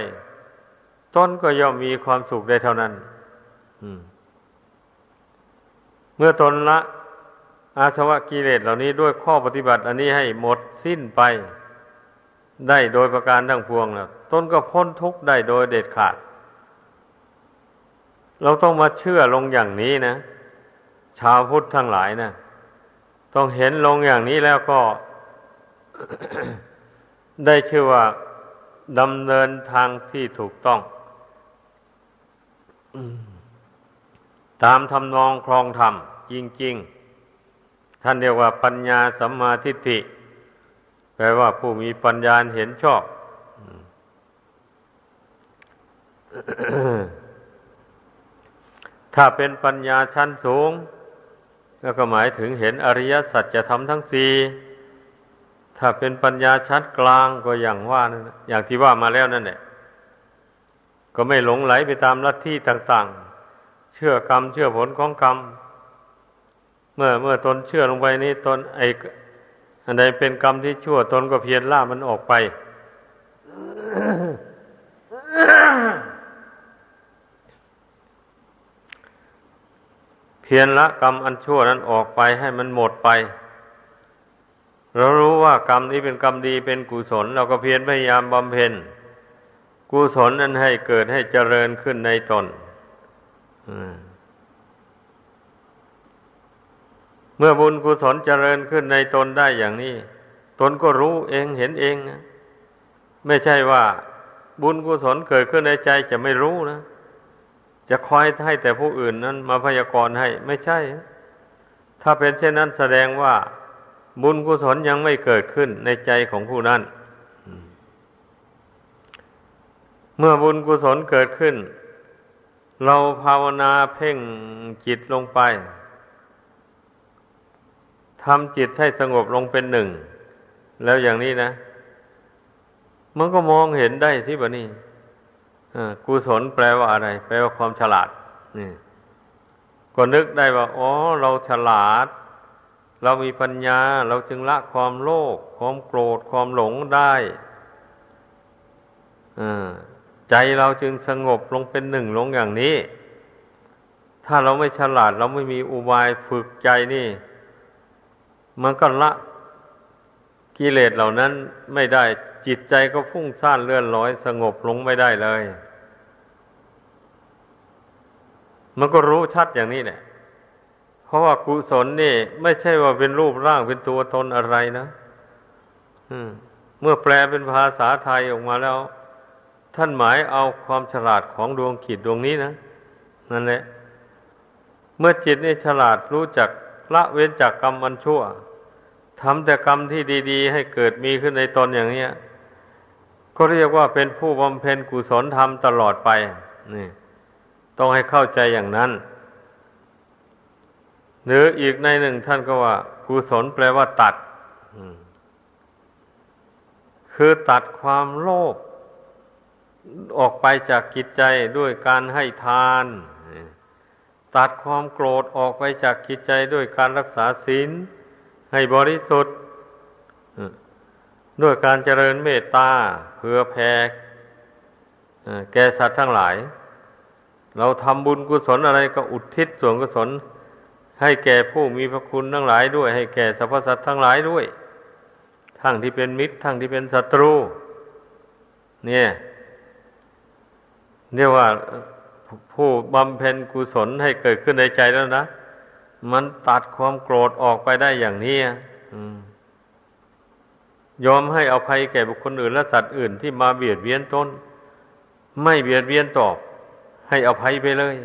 ต้นก็ย่อมมีความสุขได้เท่านั้นเมื่อตนละอาสวะกิเลสเหล่านี้ด้วยข้อปฏิบัติ อันนี้ให้หมดสิ้นไป ได้โดยประการทั้งพวงแล้วต้นก็พ้นทุกข์ได้โดยเด็ดขาด เราต้องมาเชื่อลงอย่างนี้นะ ชาวพุทธทั้งหลายนะต้องเห็นลงอย่างนี้แล้วก็ ได้ชื่อว่าดำเนินทางที่ถูกต้อง ตามทำนองครองธรรมจริง ๆ ท่านเรียกว่าปัญญาสัมมาทิฏฐิ แปลว่าผู้มีปัญญาเห็นชอบถ้าเป็นปัญญาชั้นสูง ก็หมายถึงเห็นอริยสัจจะทำทั้งสี่ถ้าเป็นปัญญาชั้นกลางก็อย่างว่านั่นอย่างที่ว่ามาแล้วนั่นแหละก็ไม่หลงไหลไปตามลัทธิต่าง ๆ เชื่อกรรม เชื่อผลของกรรม เมื่อเมื่อตนเชื่อลงไปนี้ตนไอ อันใดเป็นกรรมที่ชั่วตนก็เพียรล่ามันออกไป เพียรละกรรมอันชั่วนั้นออกไปให้มันหมดไป เรารู้ว่ากรรมนี้เป็นกรรมดีเป็นกุศล เราก็เพียรพยายามบำเพ็ญกุศลนั้นให้เกิดให้เจริญขึ้นในตน เมื่อบุญกุศลเจริญขึ้นในตนได้อย่างนี้ ตนก็รู้เองเห็นเองนะไม่ใช่ว่าบุญกุศลเกิดขึ้นในใจจะไม่รู้นะจะคอยให้แต่ผู้อื่นนั้น มาพยากรณ์ให้ไม่ใช่ ถ้าเป็นเช่นนั้นแสดงว่า บุญกุศลยังไม่เกิดขึ้นในใจของผู้นั้น เมื่อบุญกุศลเกิดขึ้น เราภาวนาเพ่งจิตลงไป ทำจิตให้สงบลงเป็นหนึ่ง แล้วอย่างนี้นะ มันก็มองเห็นได้สิบะนี่กุศลแปลว่าอะไร แปลว่าความฉลาดนี่ก็นึกได้ว่าอ๋อเราฉลาด เรามีปัญญา เราจึงละความโลภความโกรธความหลงได้ใจเราจึงสงบลงเป็นหนึ่งลงอย่างนี้ ถ้าเราไม่ฉลาด เราไม่มีอุบายฝึกใจนี่ มันก็ละกิเลสเหล่านั้นไม่ได้จิตใจก็ฟุ้งซ่านเลื่อนลอย สงบลงไม่ได้เลย มันก็รู้ชัดอย่างนี้แหละเพราะว่ากุศลนี่ ไม่ใช่ว่าเป็นรูปร่างเป็นตัวตนอะไรนะเมื่อแปลเป็นภาษาไทยออกมาแล้ว ท่านหมายเอาความฉลาดของดวงขีดดวงนี้นะนั่นแหละเมื่อจิตนี่ฉลาดรู้จักละเว้นจากกรรมมันชั่ว ทำแต่กรรมที่ดี ๆ ให้เกิดมีขึ้นในตนอย่างนี้ก็เรียกว่าเป็นผู้บำเพ็ญกุศลธรรมตลอดไป นี่ ต้องให้เข้าใจอย่างนั้น หรืออีกในหนึ่งท่านก็ว่า กุศลแปลว่าตัดคือตัดความโลภออกไปจากกิจใจด้วยการให้ทาน ตัดความโกรธออกไปจากกิจใจด้วยการรักษาศีล ให้บริสุทธิ์ด้วยการเจริญเมตตาเพื่อแผ่แก่สัตว์ทั้งหลาย เราทำบุญกุศลอะไรก็อุทิศส่วนกุศล ให้แก่ผู้มีพระคุณทั้งหลายด้วย ให้แก่สรรพสัตว์ทั้งหลายด้วย ทั้งที่เป็นมิตร ทั้งที่เป็นศัตรู เนี่ยเรียกว่าผู้บำเพ็ญกุศลให้เกิดขึ้นในใจแล้วนะ มันตัดความโกรธออกไปได้อย่างนี้ยอมให้อภัยแก่บุคคลอื่นและสัตว์อื่นที่มาเบียดเบียนตนไม่เบียดเบียนตอบ ให้อภัยไปเลย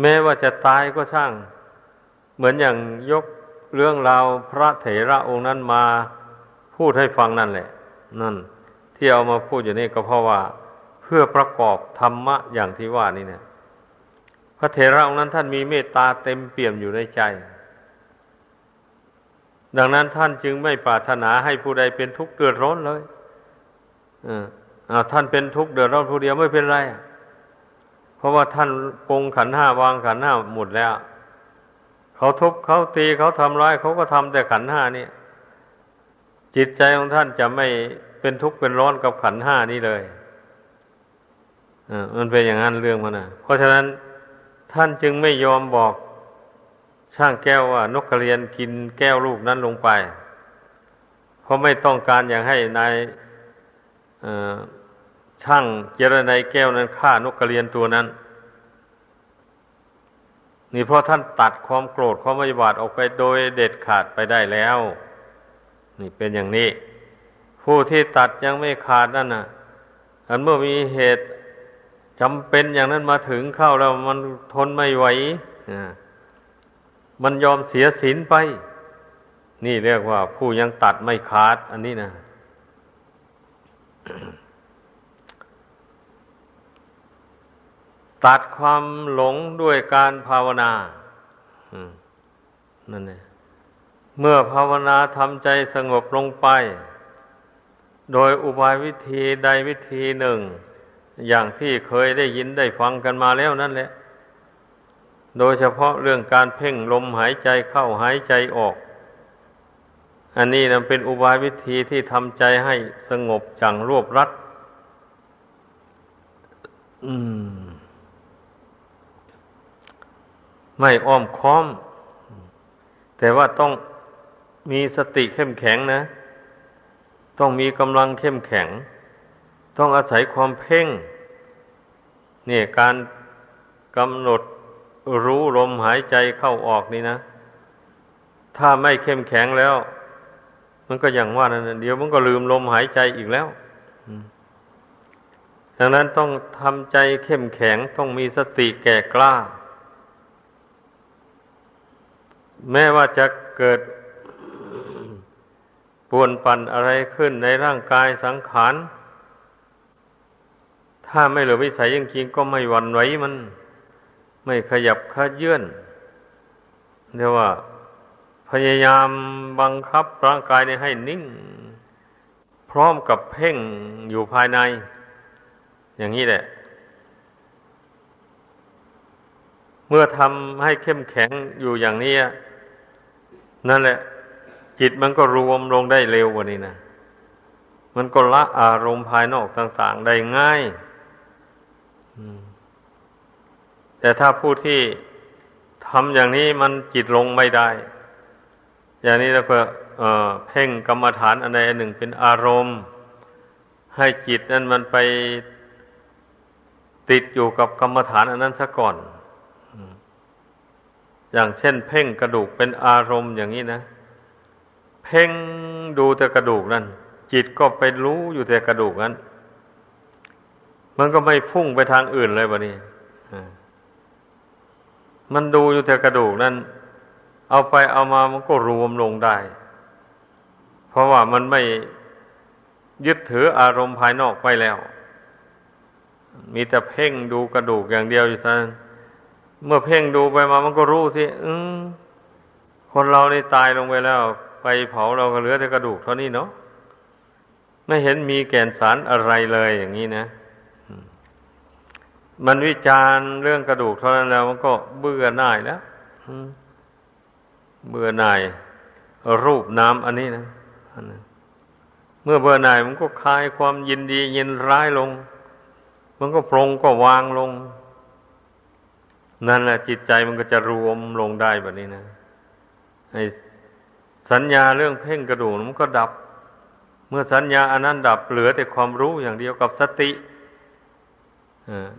แม้ว่าจะตายก็ช่าง เหมือนอย่างยกเรื่องราวพระเถระองค์นั้นมาพูดให้ฟังนั่นแหละ นั่น ที่เอามาพูดอยู่นี่ก็เพราะว่า เพื่อประกอบธรรมะอย่างที่ว่านี่เนี่ย พระเถระองค์นั้นท่านมีเมตตาเต็มเปี่ยมอยู่ในใจ ดังนั้นท่านจึงไม่ปรารถนาให้ผู้ใดเป็นทุกข์เดือดร้อนเลยอ่าท่านเป็นทุกข์เดือดร้อนผู้เดียวไม่เป็นไร เพราะว่าท่านปงขันห้าวางขันห้าหมดแล้ว เขาทุบเขาตีเขาทำร้ายเขาก็ทำแต่ขันห้านี่จิตใจของท่านจะไม่เป็นทุกข์เป็นร้อนกับขันห้านี้เลยอ่ามันเป็นอย่างนั้นเรื่องมันนะเพราะฉะนั้น ท่านจึงไม่ยอมบอกช่างแก้วว่านกกระเรียนกินแก้วลูกนั้นลงไป เพราะไม่ต้องการอย่างให้นายช่างเจรนายแก้วนั้นฆ่านกกระเรียนตัวนั้น นี่เพราะท่านตัดความโกรธความไม่บาดออกไปโดยเด็ดขาดไปได้แล้ว นี่เป็นอย่างนี้ ผู้ที่ตัดยังไม่ขาดนั่นน่ะ อันเมื่อมีเหตุ จำเป็นอย่างนั้นมาถึงเข้าแล้วมันทนไม่ไหวมันยอมเสียศีลไป นี่เรียกว่า ผู้ยังตัดไม่ขาด อันนี้นะตัดความหลงด้วยการภาวนานั่นเองเมื่อภาวนาทำใจสงบลงไป โดยอุบายวิธีใดวิธีหนึ่ง อย่างที่เคยได้ยินได้ฟังกันมาแล้วนั่นแหละ โดยเฉพาะเรื่องการเพ่งลมหายใจเข้าหายใจออก อันนี้นะเป็นอุบายวิธีที่ทำใจให้สงบจังรวบรัดมไม่อ้อมค้อม แต่ว่าต้องมีสติเข้มแข็งนะ ต้องมีกำลังเข้มแข็ง ต้องอาศัยความเพ่งเนี่ยการกำหนดรู้ลมหายใจเข้าออกนี่นะ ถ้าไม่เข้มแข็งแล้ว มันก็อย่างว่านั่นเดี๋ยวมันก็ลืมลมหายใจอีกแล้วดังนั้นต้องทำใจเข้มแข็งต้องมีสติแก่กล้า แม้ว่าจะเกิดปวนปั่นอะไรขึ้นในร่างกายสังขาร ถ้าไม่เหลือวิสัยจริงๆก็ไม่หวั่นไหวมัน ไม่ขยับขยื่นเรียกว่า พยายามบังคับร่างกายให้นิ่ง พร้อมกับเพ่งอยู่ภายใน อย่างนี้แหละ เมื่อทำให้เข้มแข็งอยู่อย่างนี้นั่นแหละ จิตมันก็รวมลงได้เร็วกว่านี้นะมันก็ละอารมณ์ภายนอกต่าง ๆ ได้ง่าย แต่ถ้าผู้ที่ทำอย่างนี้มันจิตลงไม่ได้ อย่างนี้แล้วเพื่อเพ่งกรรมฐานอันใดอันหนึ่งเป็นอารมณ์ ให้จิตนั้นมันไปติดอยู่กับกรรมฐานอันนั้นซะก่อน อย่างเช่น เพ่งกระดูกเป็นอารมณ์อย่างนี้นะ เพ่งดูแต่กระดูกนั่นจิตก็ไปรู้อยู่แต่กระดูกนั้น มันก็ไม่พุ่งไปทางอื่นเลยบะนี่มันดูอยู่แต่กระดูกนั่น เอาไปเอามามันก็รวมลงได้ เพราะว่ามันไม่ยึดถืออารมณ์ภายนอกไปแล้ว มีแต่เพ่งดูกระดูกอย่างเดียวอยู่ท่านเมื่อเพ่งดูไปมามันก็รู้สิอืคนเรานี่ตายลงไปแล้ว ไปเผาเราก็เหลือแต่กระดูกเท่านี้เนาะไม่เห็นมีแก่นสารอะไรเลยอย่างนี้นะ มันวิจารณ์เรื่องกระดูกเท่านั้นแล้ว มันก็เบื่อหน่ายแล้วเบื่อหน่าย รูปน้ำอันนี้นะเมื่อเบื่อหน่ายมันก็คลายความยินดี ยินร้ายลง มันก็ปรงก็วางลง นั่นแหละจิตใจมันก็จะรวมลงได้แบบนี้นะไอสัญญาเรื่องเพ่งกระดูกมันก็ดับ เมื่อสัญญาอันนั้นดับเหลือแต่ความรู้อย่างเดียวกับสติ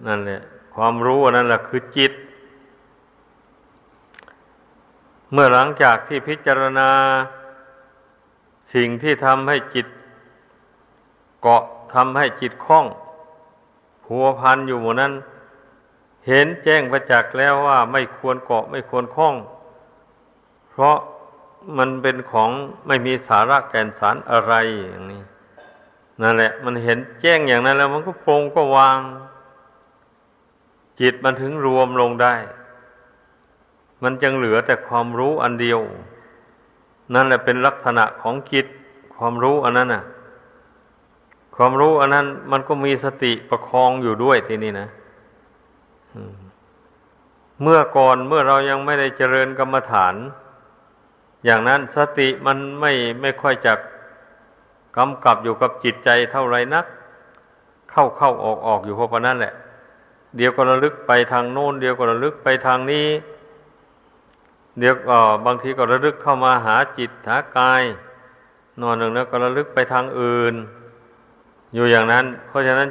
นั่นแหละ ความรู้อันนั้นแหละคือจิต เมื่อหลังจากที่พิจารณาสิ่งที่ทำให้จิต เกาะทำให้จิตคล้องหัวพันอยู่หมดนั้น เห็นแจ้งประจักษ์แล้วว่าไม่ควรเกาะไม่ควรคล้อง เพราะมันเป็นของไม่มีสาระแก่นสารอะไรอย่างนี้นั่นแหละ มันเห็นแจ้งอย่างนั้นแล้วมันก็โปรงก็วาง จิตมันถึงรวมลงได้ มันจึงเหลือแต่ความรู้อันเดียว นั่นแหละเป็นลักษณะของจิตความรู้อันนั้นน่ะ ความรู้อันนั้น มันก็มีสติประคองอยู่ด้วยทีนี้นะเมื่อก่อนเมื่อเรายังไม่ได้เจริญกรรมฐาน อย่างนั้นสติมันไม่ไม่ค่อยจะกำกับอยู่กับจิตใจเท่าไรนัก เข้าเข้าออกออกอยู่เพราะนั้นแหละ เดี๋ยวก็ระลึกไปทางโน้น เดี๋ยวก็ระลึกไปทางนี้ เดี๋ยวก็บางทีก็ระลึกเข้ามาหาจิตหากาย นอนหนึ่งแล้วก็ระลึกไปทางอื่น อยู่อย่างนั้น เพราะฉะนั้น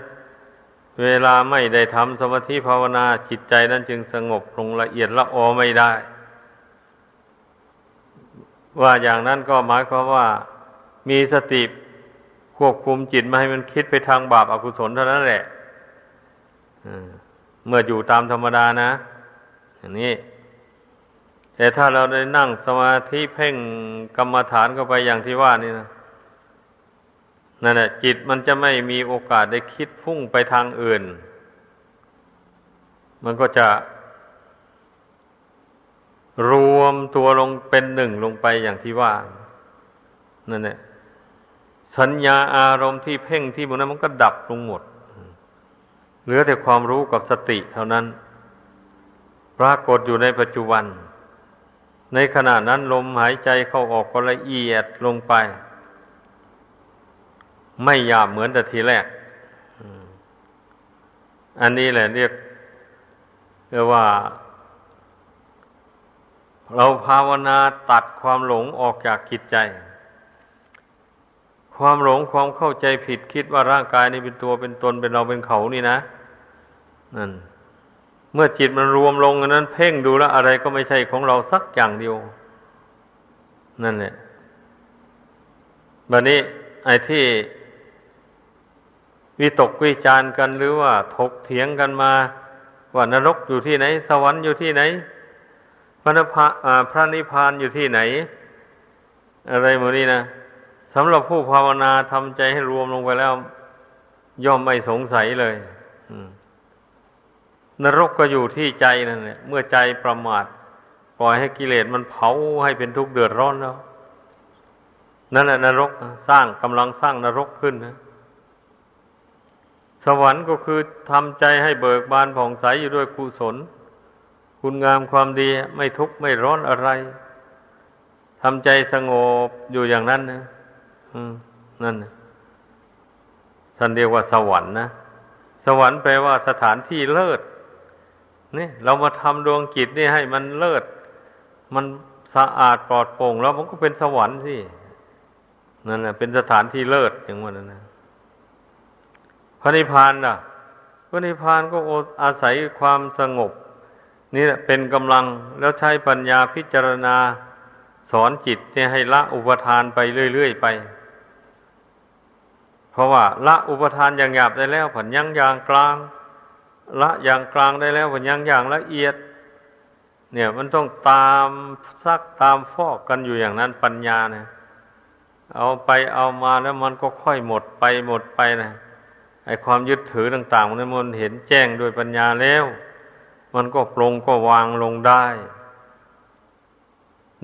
เวลาไม่ได้ทำสมาธิภาวนาจิตใจนั้นจึงสงบลงละเอียดละออไม่ได้ ว่าอย่างนั้นก็หมายความว่ามีสติควบคุมจิตไม่ให้มันคิดไปทางบาปอากุศลเท่านั้นแหละ เมื่ออยู่ตามธรรมดานะอย่างนี้ แต่ถ้าเราได้นั่งสมาธิเพ่งกรรมฐานเข้าไปอย่างที่ว่านี่นะนั่นแหละจิตมันจะไม่มีโอกาสได้คิดพุ่งไปทางอื่น มันก็จะรวมตัวลงเป็นหนึ่งลงไปอย่างที่ว่า นั่นแหละสัญญาอารมณ์ที่เพ่งที่มันนั้นมันก็ดับลงหมด เหลือแต่ความรู้กับสติเท่านั้น ปรากฏอยู่ในปัจจุบัน ในขณะนั้นลมหายใจเข้าออกก็ละเอียดลงไป ไม่หยาบเหมือนแต่ทีแรก อันนี้แหละเรียกเรียกว่า เราภาวนาตัดความหลงออกจากจิตใจ ความหลงความเข้าใจผิดคิดว่าร่างกายนี้เป็นตัวเป็นตนเป็นเราเป็นเขานี่นะนั่นเมื่อจิตมันรวมลงนั้น เพ่งดูแล้วอะไรก็ไม่ใช่ของเราสักอย่างเดียว นั่นแหละบัดนี้ไอ้ที่วิตกวิจารกันหรือว่าถกเถียงกันมา ว่านรกอยู่ที่ไหน สวรรค์อยู่ที่ไหน พระพระนิพพานอยู่ที่ไหน อะไรหมดนี้นะ สำหรับผู้ภาวนาทำใจให้รวมลงไปแล้ว ย่อมไม่สงสัยเลยนรกก็อยู่ที่ใจนั่นแหละเมื่อใจประมาทปล่อยให้กิเลสมันเผาให้เป็นทุกข์เดือดร้อนแล้วนั่นแหละนรกสร้างกำลังสร้างนรกขึ้นนะสวรรค์ก็คือทำใจให้เบิกบานผ่องใสอยู่ด้วยกุศล คุณงามความดีไม่ทุกข์ไม่ร้อนอะไรทำใจสงบอยู่อย่างนั้นนะ นั่นท่านเรียกว่าสวรรค์นะสวรรค์แปลว่าสถานที่เลิศนี่เรามาทำดวงจิตนี่ให้มันเลิศ มันสะอาดปลอดโปร่งแล้วมันก็เป็นสวรรค์สินั่นแหละเป็นสถานที่เลิศอย่างว่านั้นนะพระนิพพานล่ะพระนิพพานก็อาศัยความสงบ นี่แหละเป็นกำลังแล้วใช้ปัญญาพิจารณาสอนจิตเนี่ยให้ละอุปทานไปเรื่อยๆไป เพราะว่าละอุปทานอย่างหยาบได้แล้วผันยังอย่างกลาง ละอย่างกลางได้แล้วผันยังอย่างละเอียด เนี่ยมันต้องตามซักตามฟอกกันอยู่อย่างนั้นปัญญาเนี่ยเอาไปเอามาแล้วมันก็ค่อยหมดไปหมดไปนะไอความยึดถือต่างๆมันมันเห็นแจ้งโดยปัญญาแล้ว มันก็ปรงก็วางลงได้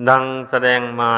ดังแสดงมา